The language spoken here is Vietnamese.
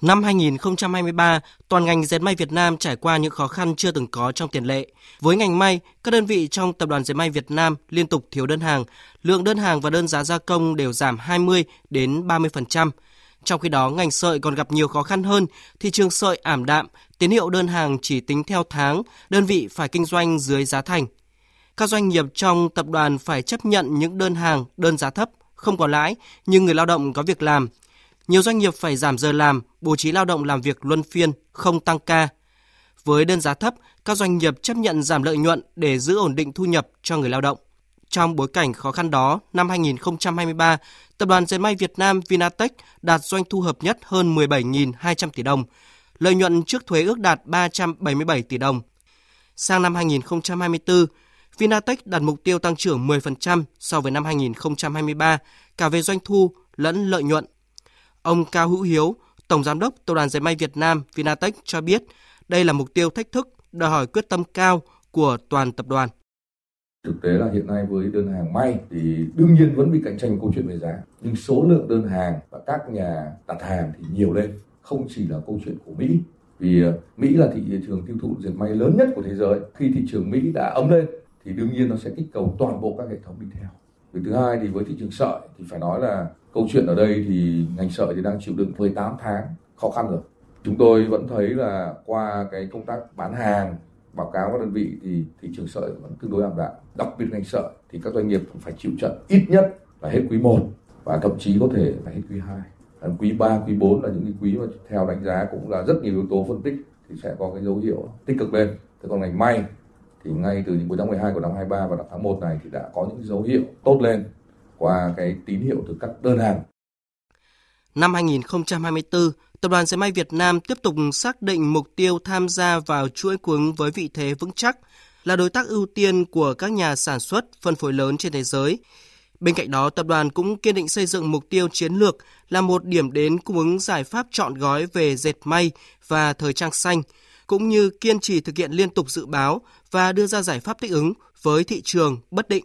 Năm 2023, toàn ngành dệt may Việt Nam trải qua những khó khăn chưa từng có trong tiền lệ. Với ngành may, các đơn vị trong Tập đoàn Dệt may Việt Nam liên tục thiếu đơn hàng, lượng đơn hàng và đơn giá gia công đều giảm 20 đến 30%. Trong khi đó, ngành sợi còn gặp nhiều khó khăn hơn, thị trường sợi ảm đạm, tín hiệu đơn hàng chỉ tính theo tháng, đơn vị phải kinh doanh dưới giá thành. Các doanh nghiệp trong tập đoàn phải chấp nhận những đơn hàng, đơn giá thấp, không có lãi, nhưng người lao động có việc làm. Nhiều doanh nghiệp phải giảm giờ làm, bố trí lao động làm việc luân phiên, không tăng ca. Với đơn giá thấp, các doanh nghiệp chấp nhận giảm lợi nhuận để giữ ổn định thu nhập cho người lao động. Trong bối cảnh khó khăn đó, năm 2023, Tập đoàn Dệt may Việt Nam Vinatech đạt doanh thu hợp nhất hơn 17.200 tỷ đồng, lợi nhuận trước thuế ước đạt 377 tỷ đồng. Sang năm 2024, Vinatech đặt mục tiêu tăng trưởng 10% so với năm 2023, cả về doanh thu lẫn lợi nhuận. Ông Cao Hữu Hiếu, Tổng Giám đốc Tập đoàn Dệt may Việt Nam Vinatech cho biết, đây là mục tiêu thách thức, đòi hỏi quyết tâm cao của toàn tập đoàn. Thực tế là hiện nay với đơn hàng may thì đương nhiên vẫn bị cạnh tranh câu chuyện về giá. Nhưng số lượng đơn hàng và các nhà đặt hàng thì nhiều lên. Không chỉ là câu chuyện của Mỹ. Vì ờ, Mỹ là thị trường tiêu thụ dệt may lớn nhất của thế giới. Khi thị trường Mỹ đã ấm lên thì đương nhiên nó sẽ kích cầu toàn bộ các hệ thống đi theo. Việc thứ hai thì với thị trường sợi thì phải nói là câu chuyện ở đây thì ngành sợi thì đang chịu đựng 18 tháng khó khăn rồi. Chúng tôi vẫn thấy là qua cái công tác bán hàng báo cáo các đơn vị thì thị trường sợi vẫn tương đối ảm đạm. Đặc biệt ngành sợi thì các doanh nghiệp phải chịu trận ít nhất là hết quý 1 và thậm chí có thể là hết quý 2 Còn quý 3, quý 4 là những cái quý mà theo đánh giá cũng là rất nhiều yếu tố phân tích thì sẽ có cái dấu hiệu tích cực lên. Thế còn ngành may thì ngay từ những cuối tháng 12 của năm 23 và tháng 1 này thì đã có những dấu hiệu tốt lên qua cái tín hiệu từ các đơn hàng. Năm 2024, Tập đoàn Dệt may Việt Nam tiếp tục xác định mục tiêu tham gia vào chuỗi cung ứng với vị thế vững chắc, là đối tác ưu tiên của các nhà sản xuất phân phối lớn trên thế giới. Bên cạnh đó, tập đoàn cũng kiên định xây dựng mục tiêu chiến lược là một điểm đến cung ứng giải pháp chọn gói về dệt may và thời trang xanh, cũng như kiên trì thực hiện liên tục dự báo và đưa ra giải pháp thích ứng với thị trường bất định.